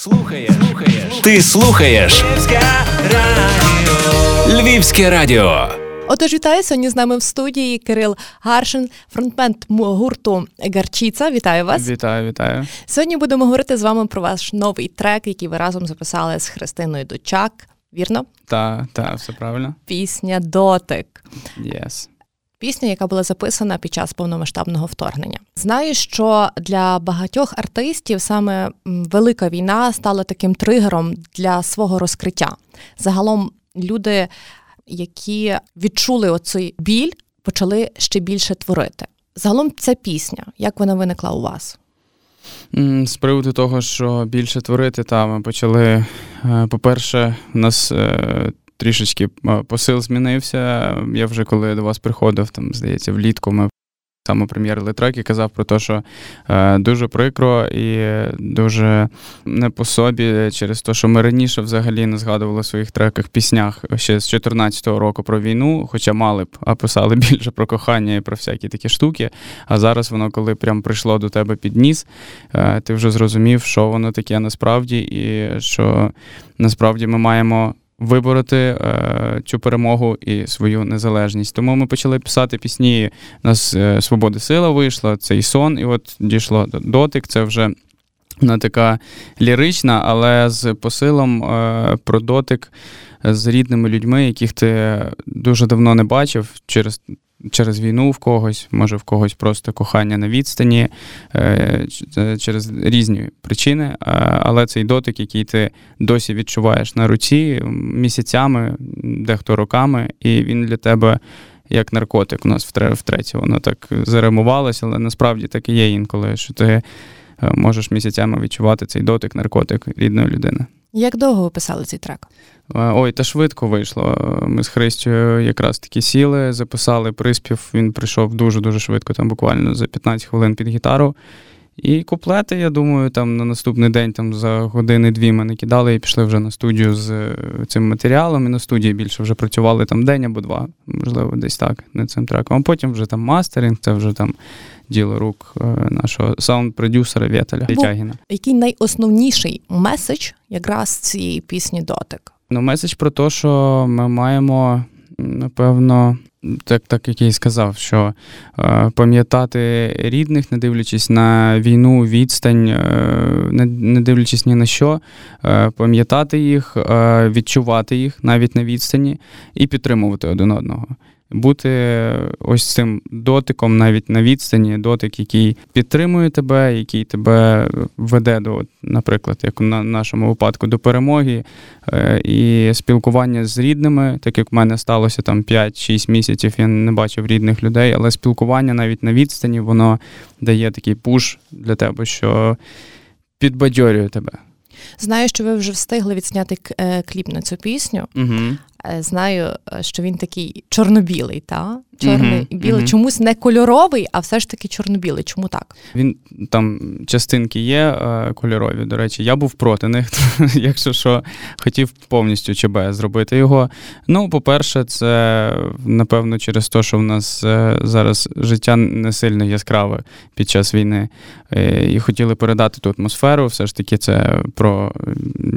Слухаєш, слухаєш, ти слухаєш Львівське радіо. Львівське радіо. Отож, вітаю сьогодні з нами в студії Кирил Гаршин, фронтмен гурту Гарчіца. Вітаю вас. Вітаю, вітаю. Сьогодні будемо говорити з вами про ваш новий трек, який ви разом записали з Христиною Дочак. Вірно? Так, так, все правильно. Пісня Дотик. Yes. Пісня, яка була записана під час повномасштабного вторгнення. Знаю, що для багатьох артистів саме велика війна стала таким тригером для свого розкриття. Загалом люди, які відчули оцей біль, почали ще більше творити. Загалом ця пісня, як вона виникла у вас? З приводу того, що більше творити, та ми почали. Е, по-перше, у нас е, трішечки посил змінився. Я вже коли до вас приходив, там, здається, влітку ми саме прем'єр трек і казав про те, що е, дуже прикро і дуже не по собі через те, що ми раніше взагалі не згадували в своїх треках, піснях ще з 2014 року про війну, хоча мали б, а писали більше про кохання і про всякі такі штуки. А зараз воно, коли прям прийшло до тебе під ніс, е, ти вже зрозумів, що воно таке насправді, і що насправді ми маємо вибороти е, цю перемогу і свою незалежність. Тому ми почали писати пісні. У нас е, Свобода сила вийшла, цей сон, і от дійшло дотик. Це вже вона така лірична, але з посилом е, про дотик з рідними людьми, яких ти дуже давно не бачив через через війну в когось, може в когось просто кохання на відстані е, через різні причини. Але цей дотик, який ти досі відчуваєш на руці місяцями, дехто роками, і він для тебе. Як наркотик у нас втретє, воно так заремувалося, але насправді так і є інколи, що ти е, можеш місяцями відчувати цей дотик, наркотик рідної людини. Як довго ви писали цей трек? Е, ой, та швидко вийшло. Ми з Христю якраз таки сіли, записали приспів. Він прийшов дуже-дуже швидко, там буквально за 15 хвилин під гітару. І куплети, я думаю, там на наступний день там за години-дві мене кидали і пішли вже на студію з е, цим матеріалом. І на студії більше вже працювали там день або два, можливо, десь так, над цим треком. А потім вже там мастеринг, це вже там діло рук е, нашого саунд-продюсера Вєталя Тягіна. Який найосновніший меседж якраз цієї пісні дотик? Ну, меседж про те, що ми маємо, напевно, так, так як я і сказав, що е, пам'ятати рідних, не дивлячись на війну, відстань, е, не, не дивлячись ні на що, е, пам'ятати їх, е, відчувати їх навіть на відстані і підтримувати один одного бути ось цим дотиком, навіть на відстані, дотик, який підтримує тебе, який тебе веде до, наприклад, як на нашому випадку, до перемоги е, і спілкування з рідними, так як в мене сталося там 5-6 місяців, я не бачив рідних людей, але спілкування навіть на відстані, воно дає такий пуш для тебе, що підбадьорює тебе. Знаю, що ви вже встигли відсняти е, кліп на цю пісню. Угу. Знаю, е, що він такий чорно-білий, та? Чорний і білий. Чомусь не кольоровий, а все ж таки чорно-білий. Чому так? Він там частинки є е, кольорові. До речі, я був проти них, якщо що, хотів повністю ЧБ зробити його. Ну, по-перше, це напевно через те, що в нас е, зараз життя не сильно яскраве під час війни. Е, і хотіли передати ту атмосферу. Все ж таки, це про,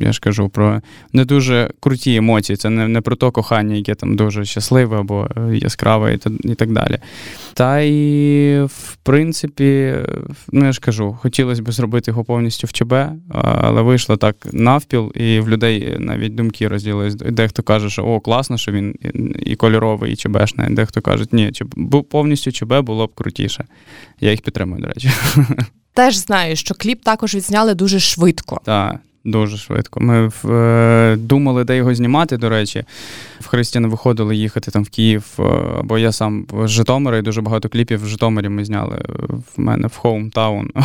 я ж кажу, про не дуже круті емоції. Це не не про то кохання, яке там дуже щасливе або яскраве і так далі. Та і, в принципі, ну я ж кажу, хотілося б зробити його повністю в ЧБ, але вийшло так навпіл, і в людей навіть думки розділились. Дехто каже, що о, класно, що він і кольоровий, і ЧБшний. Дехто каже, ні, повністю ЧБ було б крутіше. Я їх підтримую, до речі. Теж знаю, що кліп також відзняли дуже швидко. Так. Дуже швидко. Ми е, думали, де його знімати, до речі. В Христі не виходили їхати там в Київ, е, бо я сам з Житомира і дуже багато кліпів в Житомирі ми зняли в мене в Хоумтаун.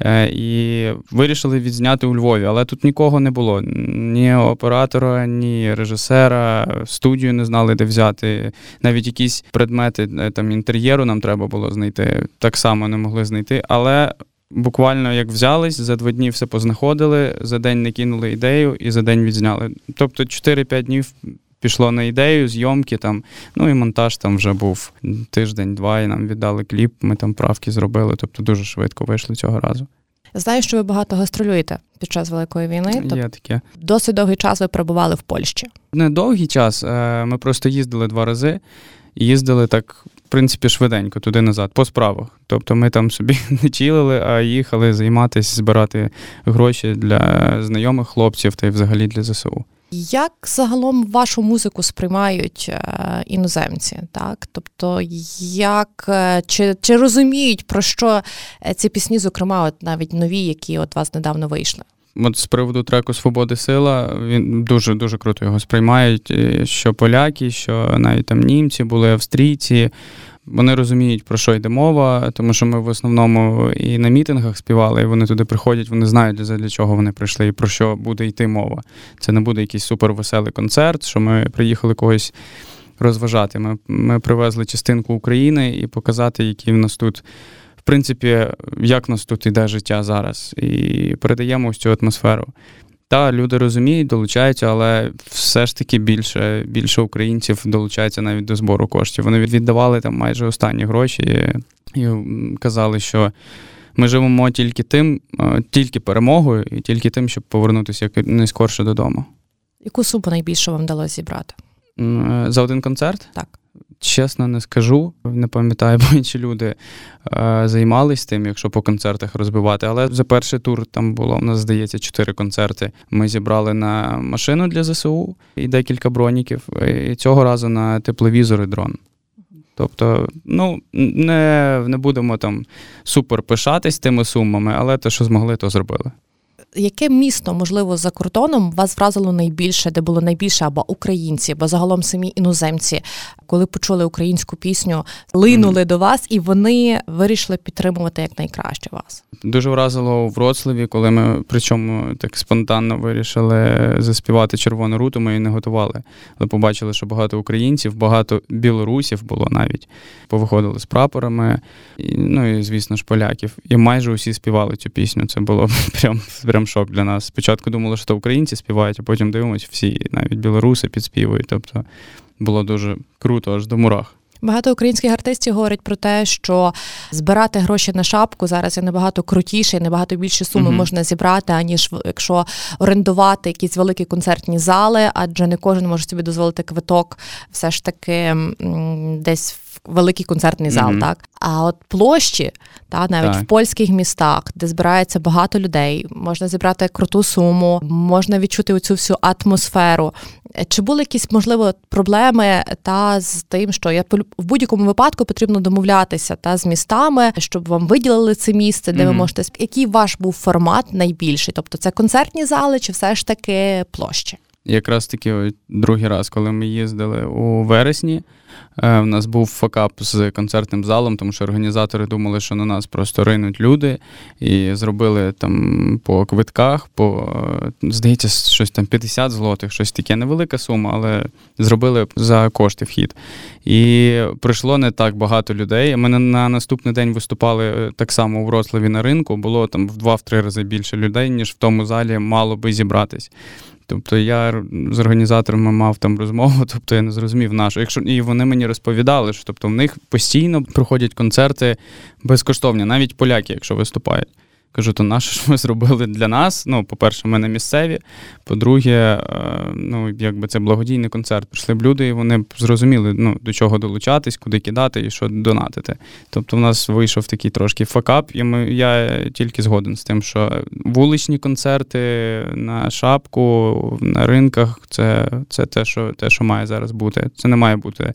Е, і вирішили відзняти у Львові, але тут нікого не було. Ні оператора, ні режисера, студію не знали, де взяти. Навіть якісь предмети е, там інтер'єру нам треба було знайти. Так само не могли знайти. Але Буквально як взялись, за два дні все познаходили, за день не кинули ідею і за день відзняли. Тобто 4-5 днів пішло на ідею, зйомки там, ну і монтаж там вже був тиждень-два, і нам віддали кліп, ми там правки зробили. Тобто дуже швидко вийшли цього разу. Знаю, що ви багато гастролюєте під час великої війни. Є таке. Досить довгий час ви перебували в Польщі. Не довгий час. Е, ми просто їздили два рази і їздили так, в принципі, швиденько туди назад, по справах. Тобто ми там собі не чілили, а їхали займатися, збирати гроші для знайомих хлопців та й взагалі для ЗСУ. Як загалом вашу музику сприймають е, іноземці? Так, тобто, як е, чи чи розуміють про що е, ці пісні, зокрема, от навіть нові, які от вас недавно вийшли? От з приводу треку Свободи сила він дуже дуже круто його сприймають. Що поляки, що навіть там німці були австрійці. Вони розуміють, про що йде мова, тому що ми в основному і на мітингах співали, і вони туди приходять, вони знають, для чого вони прийшли і про що буде йти мова. Це не буде якийсь супервеселий концерт, що ми приїхали когось розважати. Ми, Ми привезли частинку України і показати, які в нас тут. Принципі, як нас тут іде життя зараз, і передаємо ось цю атмосферу. Та люди розуміють, долучаються, але все ж таки більше більше українців долучаються навіть до збору коштів. Вони віддавали там майже останні гроші і, і казали, що ми живемо тільки тим, тільки перемогою, і тільки тим, щоб повернутися як найскорше додому. Яку суму найбільше вам вдалося зібрати? За один концерт? Так. Чесно, не скажу. Не пам'ятаю, бо інші люди е, займались тим, якщо по концертах розбивати. Але за перший тур там було у нас, здається, чотири концерти. Ми зібрали на машину для ЗСУ і декілька броніків. І цього разу на тепловізор і дрон. Тобто, ну не не будемо там супер пишатись тими сумами, але те, що змогли, то зробили яке місто, можливо, за кордоном вас вразило найбільше, де було найбільше або українці, або загалом самі іноземці, коли почули українську пісню, линули mm. до вас, і вони вирішили підтримувати як найкраще вас? Дуже вразило у Вроцлаві, коли ми причому так спонтанно вирішили заспівати червону руту. Ми її не готували, але побачили, що багато українців, багато білорусів було навіть повиходили з прапорами, і, ну і звісно ж поляків. І майже усі співали цю пісню. Це було прям прям шок для нас. Спочатку думали, що українці співають, а потім дивимося, всі навіть білоруси підспівують. Тобто було дуже круто, аж до мурах. Багато українських артистів говорять про те, що збирати гроші на шапку зараз є набагато крутіше, і набагато більше суми mm-hmm. можна зібрати, аніж якщо орендувати якісь великі концертні зали, адже не кожен може собі дозволити квиток, все ж таки десь в великий концертний зал. Mm-hmm. Так а от площі, та навіть так. в польських містах, де збирається багато людей, можна зібрати круту суму, можна відчути оцю всю атмосферу. Чи були якісь можливо проблеми та з тим, що я в будь-якому випадку потрібно домовлятися та з містами, щоб вам виділили це місце, де mm-hmm. ви можете який ваш був формат найбільший? Тобто це концертні зали, чи все ж таки площі? Якраз таки другий раз, коли ми їздили у вересні, е, в нас був факап з концертним залом, тому що організатори думали, що на нас просто ринуть люди, і зробили там по квитках, по здається, щось там 50 злотих, щось таке невелика сума, але зробили за кошти вхід. І прийшло не так багато людей. Ми на наступний день виступали е, так само у Вроцлаві на ринку. Було там в два-три рази більше людей, ніж в тому залі мало би зібратись. Тобто я з організаторами мав там розмову, тобто я не зрозумів нашу. Якщо і вони мені розповідали, що тобто в них постійно проходять концерти безкоштовні, навіть поляки, якщо виступають. Кажу, то наше що ми зробили для нас. Ну, по-перше, ми не місцеві. По-друге, е, ну, якби це благодійний концерт. Прийшли б люди, і вони б зрозуміли, ну, до чого долучатись, куди кидати і що донатити. Тобто, в нас вийшов такий трошки факап, і ми, я тільки згоден з тим, що вуличні концерти на шапку, на ринках це це те, що те, що має зараз бути. Це не має бути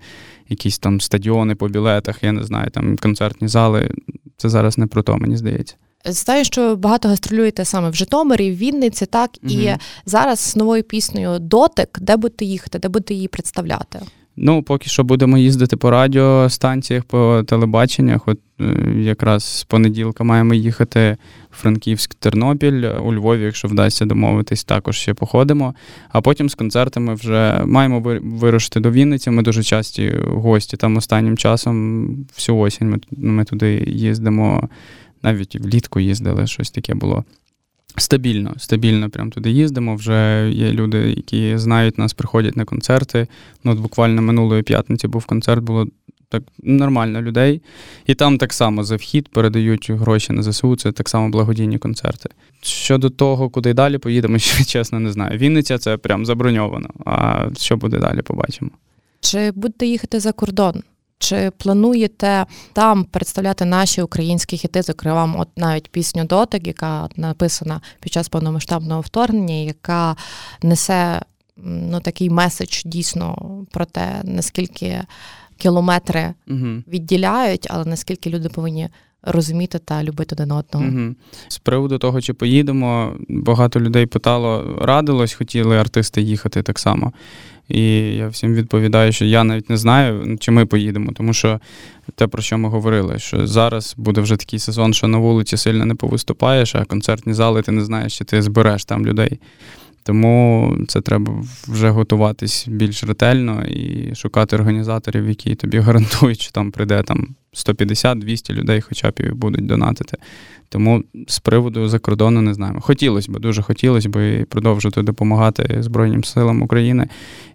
якісь там стадіони по білетах, я не знаю, там концертні зали. Це зараз не про то, мені здається. Знаю, що багато гастролюєте саме в Житомирі, в Вінниці, так угу. і зараз з новою піснею Дотик, де будете їхати, де будете її представляти? Ну, поки що будемо їздити по радіостанціях, по телебаченнях. От е, якраз з понеділка маємо їхати в Франківськ, Тернопіль, у Львові, якщо вдасться домовитись, також ще походимо. А потім з концертами вже маємо вирушити до Вінниці. Ми дуже часті гості там останнім часом, всю осінь ми, ми туди їздимо навіть влітку їздили, щось таке було. Стабільно, стабільно прям туди їздимо. Вже є люди, які знають нас, приходять на концерти. Ну, от Буквально минулої п'ятниці був концерт, було так нормально людей. І там так само за вхід передають гроші на ЗСУ, це так само благодійні концерти. Щодо того, куди далі поїдемо, ще чесно не знаю. Вінниця це прям заброньовано. А що буде далі, побачимо. Чи будете їхати за кордон? Чи плануєте там представляти наші українські хіти, зокрема, от навіть пісню Дотик, яка написана під час повномасштабного вторгнення, яка несе ну, такий меседж дійсно про те, наскільки кілометри угу. відділяють, але наскільки люди повинні розуміти та любити один одного. Угу. З приводу того, чи поїдемо, багато людей питало, радилось, хотіли артисти їхати так само. І я всім відповідаю, що я навіть не знаю, чи ми поїдемо, тому що те, про що ми говорили, що зараз буде вже такий сезон, що на вулиці сильно не повиступаєш, а концертні зали ти не знаєш, чи ти збереш там людей. Тому це треба вже готуватись більш ретельно і шукати організаторів, які тобі гарантують, що там прийде там 150-200 людей, хоча б і будуть донатити. Тому з приводу за кордону не знаємо. Хотілося б, дуже хотілося б продовжити допомагати Збройним силам України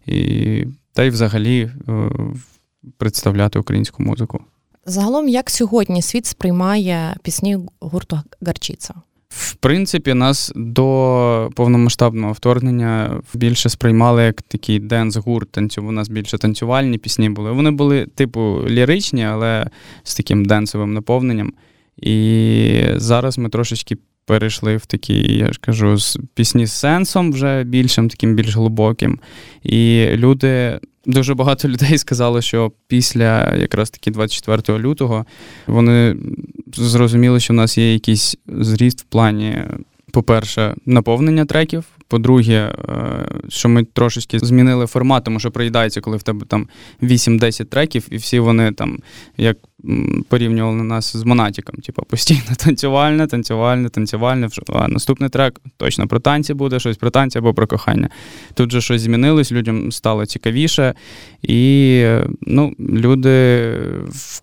і та й взагалі е, представляти українську музику. Загалом, як сьогодні світ сприймає пісні гурту Гарчіца? В принципі, нас до повномасштабного вторгнення більше сприймали як такий денс-гурт. Танцю. У нас більше танцювальні пісні були. Вони були, типу, ліричні, але з таким денсовим наповненням. І зараз ми трошечки перейшли в такі, я ж кажу, з пісні з сенсом вже більшим, таким більш глибоким. І люди. Дуже багато людей сказали, що після якраз таки 24 лютого вони зрозуміли, що в нас є якийсь зріст в плані, по-перше, наповнення треків. По-друге, е, що ми трошечки змінили формат, тому що приїдається, коли в тебе там 8-10 треків, і всі вони там як порівнювали нас з Монатіком. Типу, постійно танцювальне, танцювальне, танцювальне. А наступний трек точно про танці буде, щось про танці або про кохання. Тут же щось змінилось, людям стало цікавіше, і ну, люди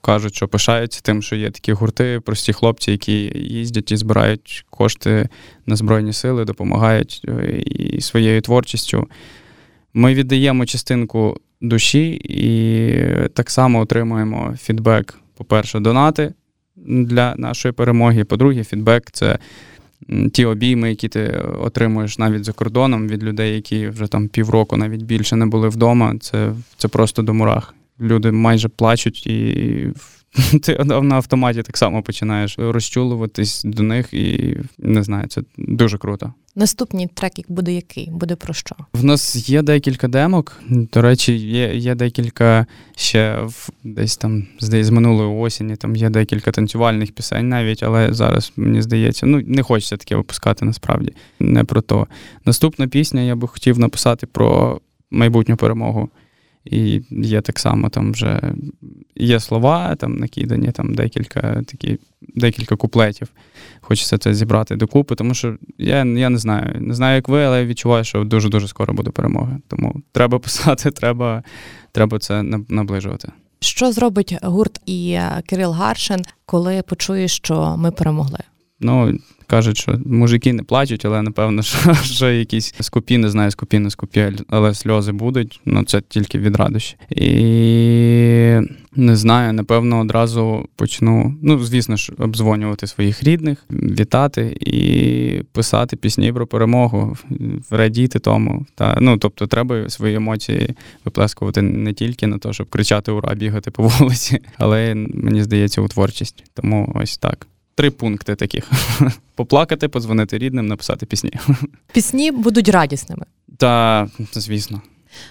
кажуть, що пишаються тим, що є такі гурти, прості хлопці, які їздять і збирають кошти на Збройні сили, допомагають е, і своєю творчістю. Ми віддаємо частинку душі і так само отримуємо фідбек по-перше, донати для нашої перемоги. По-друге, фідбек це ті обійми, які ти отримуєш навіть за кордоном від людей, які вже там півроку, навіть більше не були вдома. Це, Це просто до мурах. Люди майже плачуть і ти на автоматі так само починаєш розчулуватись до них, і не знаю, це дуже круто. Наступний трек буде який? Буде про що? В нас є декілька демок. До речі, є є декілька ще в десь там з минулої осені. Там є декілька танцювальних пісень навіть, але зараз мені здається, ну не хочеться таке випускати насправді. Не про то. Наступна пісня я би хотів написати про майбутню перемогу. І є так само там вже є слова, там накидані там декілька такі, декілька куплетів. Хочеться це зібрати докупи, тому що я я не знаю. Не знаю, як ви, але я відчуваю, що дуже-дуже скоро буде перемога. Тому треба писати, треба, треба це наближувати. Що зробить гурт і Кирил Гаршин, коли почує, що ми перемогли? Ну, кажуть, що мужики не плачуть, але напевно, що, що якісь скупі, не знаю, скупі, не скупі, але сльози будуть. Ну це тільки від радощі. І не знаю, напевно, одразу почну. Ну, звісно ж, обдзвонювати своїх рідних, вітати і писати пісні про перемогу, радіти тому. Та ну, тобто, треба свої емоції виплескувати не тільки на те, щоб кричати ура, бігати по вулиці, але мені здається, у творчість. Тому ось так три пункти таких: поплакати, подзвонити рідним, написати пісні. Пісні будуть радісними. Та, звісно.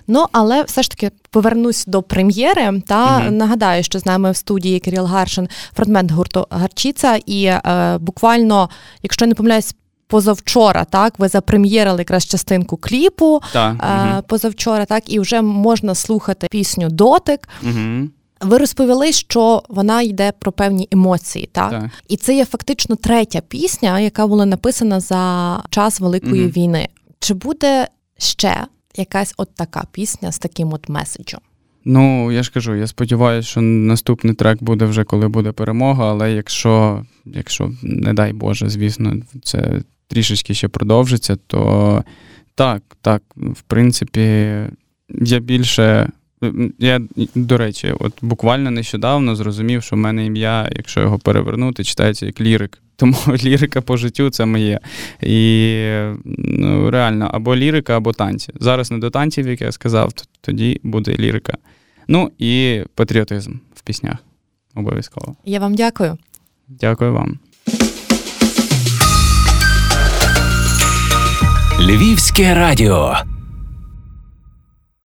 Ну, але все ж таки повернусь до прем'єри та угу. нагадаю, що з нами в студії Кирил Гаршин, фронтмен гурту Гарчіца, і е, буквально, якщо не помиляюсь, позавчора, так, ви запрем'єрили якраз частинку кліпу та, е, угу. позавчора, так, і вже можна слухати пісню Дотик. Угу. Ви розповіли, що вона йде про певні емоції, так? так і це є фактично третя пісня, яка була написана за час Великої mm війни. Чи буде ще якась от така пісня з таким от меседжем? Ну, я ж кажу, я сподіваюся, що наступний трек буде вже коли буде перемога. Але якщо, якщо, не дай Боже, звісно, це трішечки ще продовжиться, то так, так, в принципі, я більше Я, до речі, от буквально нещодавно зрозумів, що в мене ім'я, якщо його перевернути, читається як лірик. Тому лірика по життю це моє. І ну, реально, або лірика, або танці. Зараз не до танців, як я сказав, тоді буде лірика. Ну і патріотизм в піснях. Обов'язково. Я вам дякую. Дякую вам. Львівське радіо.